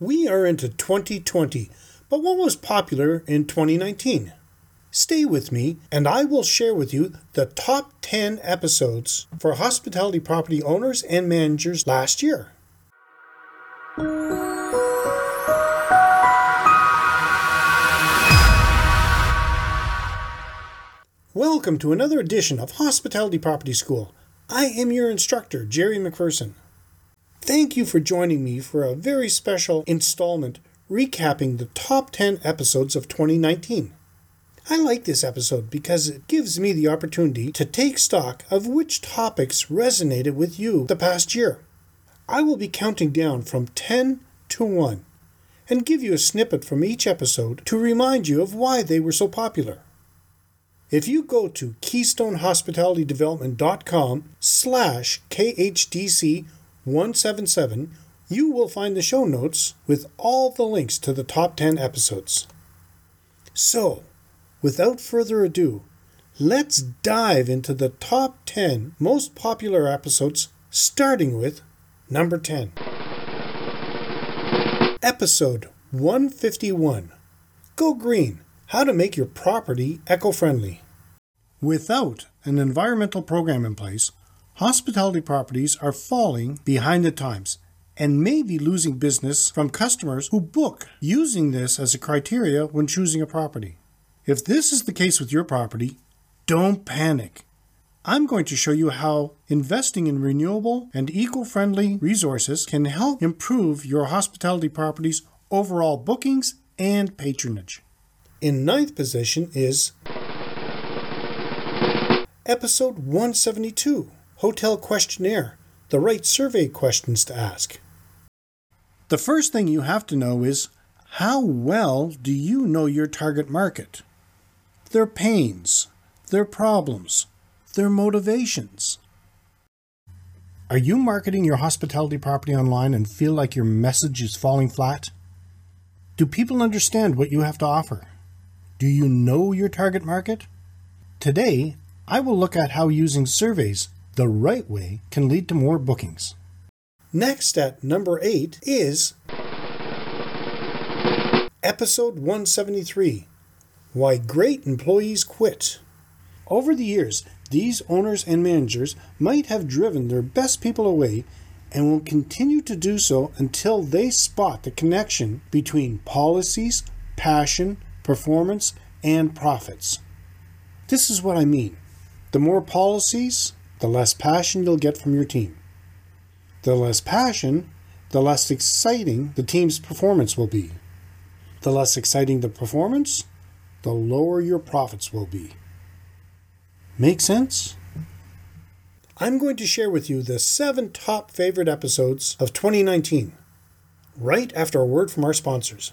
We are into 2020, but what was popular in 2019? Stay with me, and I will share with you the top 10 episodes for hospitality property owners and managers last year. Welcome to another edition of Hospitality Property School. I am your instructor, Jerry McPherson. Thank you for joining me for a very special installment recapping the top 10 episodes of 2019. I like this episode because it gives me the opportunity to take stock of which topics resonated with you the past year. I will be counting down from 10 to 1 and give you a snippet from each episode to remind you of why they were so popular. If you go to keystonehospitalitydevelopment.com slash KHDC 177, you will find the show notes with all the links to the top 10 episodes. So, without further ado, let's dive into the top 10 most popular episodes, starting with number 10. Episode 151 Go Green How to Make Your Property Eco Friendly. Without an environmental program in place, hospitality properties are falling behind the times and may be losing business from customers who book using this as a criteria when choosing a property. If this is the case with your property, don't panic. I'm going to show you how investing in renewable and eco friendly resources can help improve your hospitality property's overall bookings and patronage. In ninth position is Episode 172 Hotel Questionnaire The Right Survey Questions to Ask. The first thing you have to know is how well do you know your target market? Their pains, their problems, their motivations. Are you marketing your hospitality property online and feel like your message is falling flat? Do people understand what you have to offer? Do you know your target market? Today, I will look at how using surveys the right way can lead to more bookings. Next, at number 8 is Episode 173 Why Great Employees Quit. Over the years, these owners and managers might have driven their best people away and will continue to do so until they spot the connection between policies, passion, performance, and profits. This is what I mean. The more policies, the less passion you'll get from your team. The less passion, the less exciting the team's performance will be. The less exciting the performance, the lower your profits will be. Make sense? I'm going to share with you the seven top favorite episodes of 2019, right after a word from our sponsors.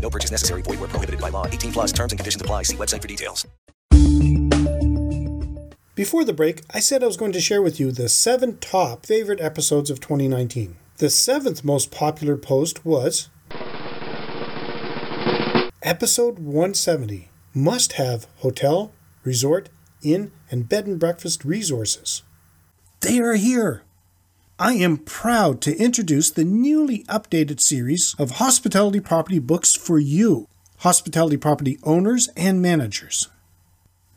No purchase necessary. Void where prohibited by law. 18 plus terms and conditions apply. See website for details. Before the break, I said I was going to share with you the seven top favorite episodes of 2019. The seventh most popular post was Episode 170 Must Have Hotel, Resort, Inn, and Bed and Breakfast Resources. They are here! I am proud to introduce the newly updated series of hospitality property books for you, hospitality property owners and managers.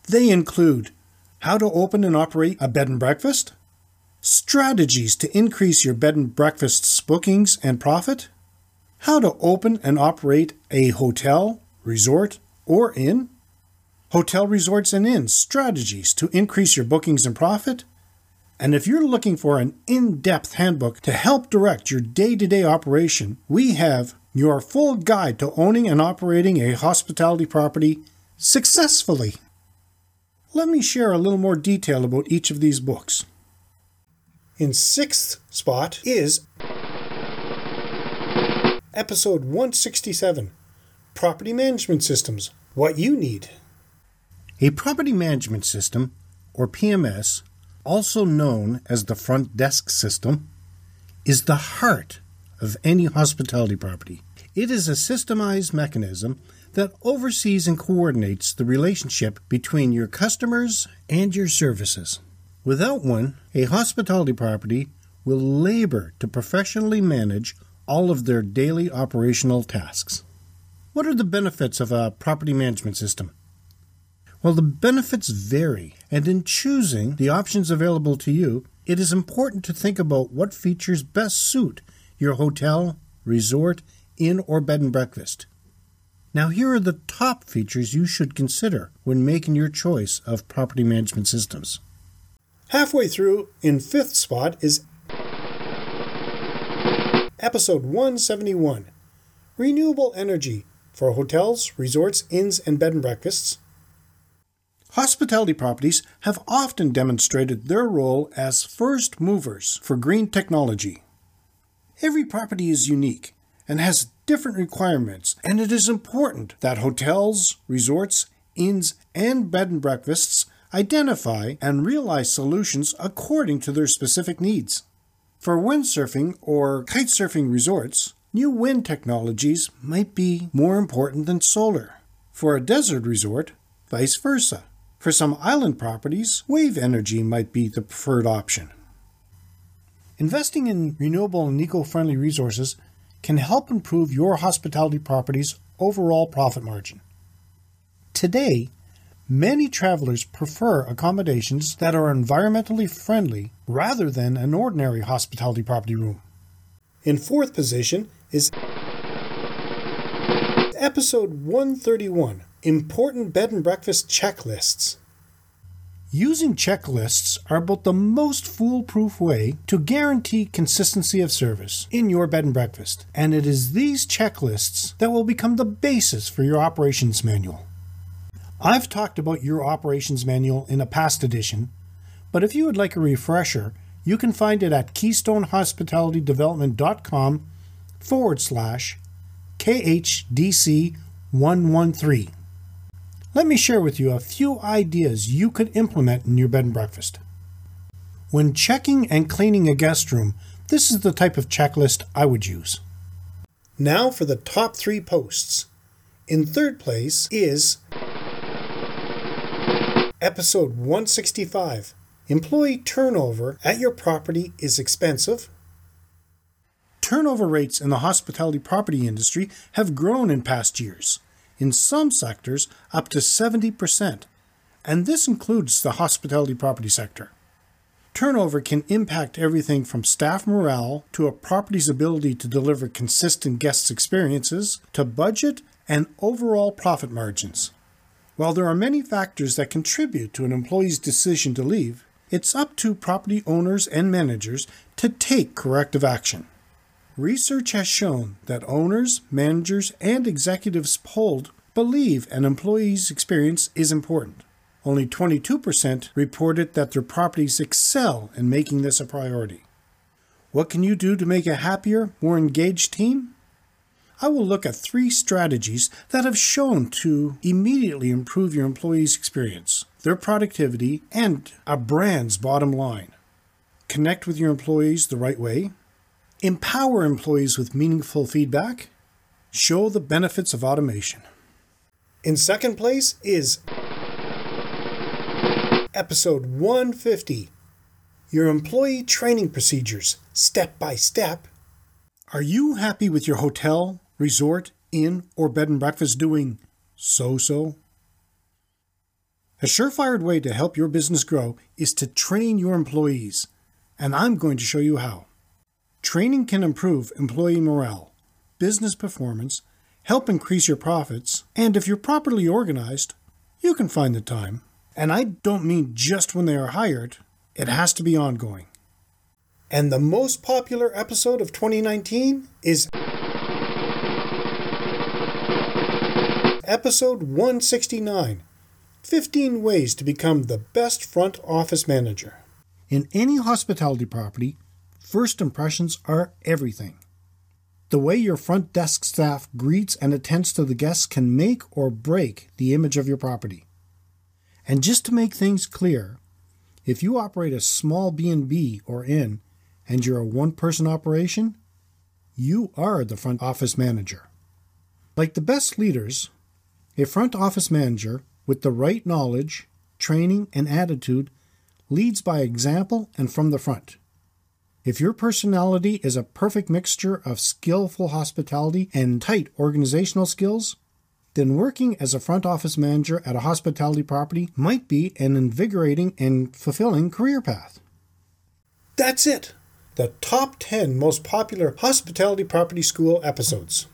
They include how to open and operate a bed and breakfast, strategies to increase your bed and breakfast's bookings and profit, how to open and operate a hotel, resort, or inn, hotel resorts and inns strategies to increase your bookings and profit, and if you're looking for an in depth handbook to help direct your day to day operation, we have your full guide to owning and operating a hospitality property successfully. Let me share a little more detail about each of these books. In sixth spot is episode 167 Property Management Systems What You Need. A property management system, or PMS, also known as the front desk system, is the heart of any hospitality property. It is a systemized mechanism that oversees and coordinates the relationship between your customers and your services. Without one, a hospitality property will labor to professionally manage all of their daily operational tasks. What are the benefits of a property management system? Well, the benefits vary, and in choosing the options available to you, it is important to think about what features best suit your hotel, resort, inn, or bed and breakfast. Now, here are the top features you should consider when making your choice of property management systems. Halfway through, in fifth spot, is episode 171 Renewable Energy for Hotels, Resorts, Inns, and Bed and Breakfasts. Hospitality properties have often demonstrated their role as first movers for green technology. Every property is unique and has different requirements, and it is important that hotels, resorts, inns, and bed and breakfasts identify and realize solutions according to their specific needs. For windsurfing or kitesurfing resorts, new wind technologies might be more important than solar. For a desert resort, vice versa. For some island properties, wave energy might be the preferred option. Investing in renewable and eco friendly resources can help improve your hospitality property's overall profit margin. Today, many travelers prefer accommodations that are environmentally friendly rather than an ordinary hospitality property room. In fourth position is episode 131 Important Bed and Breakfast Checklists. Using checklists are both the most foolproof way to guarantee consistency of service in your bed and breakfast, and it is these checklists that will become the basis for your operations manual. I've talked about your operations manual in a past edition, but if you would like a refresher, you can find it at keystonehospitalitydevelopment.com forward slash KHDC 113. Let me share with you a few ideas you could implement in your bed and breakfast. When checking and cleaning a guest room, this is the type of checklist I would use. Now for the top three posts. In third place is episode 165 Employee turnover at your property is expensive. Turnover rates in the hospitality property industry have grown in past years in some sectors up to 70%, and this includes the hospitality property sector. Turnover can impact everything from staff morale to a property's ability to deliver consistent guest experiences to budget and overall profit margins. While there are many factors that contribute to an employee's decision to leave, it's up to property owners and managers to take corrective action. Research has shown that owners, managers, and executives polled believe an employee's experience is important. Only 22% reported that their properties excel in making this a priority. What can you do to make a happier, more engaged team? I will look at three strategies that have shown to immediately improve your employees' experience, their productivity, and a brand's bottom line. Connect with your employees the right way, empower employees with meaningful feedback, show the benefits of automation. In second place is episode 150 Your Employee Training Procedures Step by Step. Are you happy with your hotel, resort, inn, or bed and breakfast doing so so? A surefire way to help your business grow is to train your employees, and I'm going to show you how. Training can improve employee morale, business performance, help increase your profits, and if you're properly organized, you can find the time. And I don't mean just when they are hired, it has to be ongoing. And the most popular episode of 2019 is episode 169 15 Ways to Become the Best Front Office Manager. In any hospitality property, first impressions are everything. The way your front desk staff greets and attends to the guests can make or break the image of your property. And just to make things clear, if you operate a small B&B or inn and you're a one-person operation, you are the front office manager. Like the best leaders, a front office manager with the right knowledge, training, and attitude leads by example and from the front. If your personality is a perfect mixture of skillful hospitality and tight organizational skills, then working as a front office manager at a hospitality property might be an invigorating and fulfilling career path. That's it. The top 10 most popular hospitality property school episodes.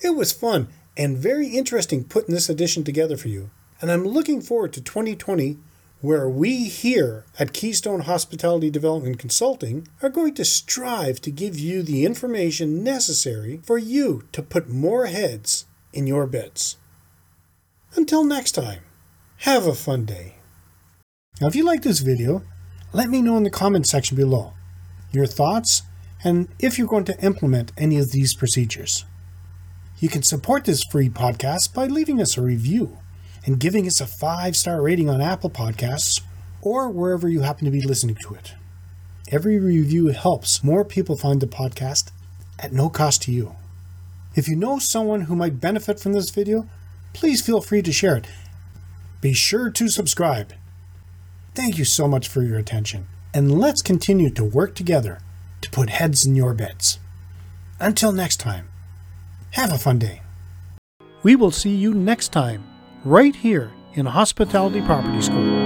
It was fun and very interesting putting this edition together for you, and I'm looking forward to 2020 where we here at Keystone Hospitality Development Consulting are going to strive to give you the information necessary for you to put more heads in your beds. Until next time, have a fun day. Now, if you like this video, let me know in the comment section below your thoughts and if you're going to implement any of these procedures. You can support this free podcast by leaving us a review and giving us a five star rating on Apple Podcasts or wherever you happen to be listening to it. Every review helps more people find the podcast at no cost to you. If you know someone who might benefit from this video, please feel free to share it. Be sure to subscribe. Thank you so much for your attention, and let's continue to work together to put heads in your beds. Until next time, have a fun day. We will see you next time right here in Hospitality Property School.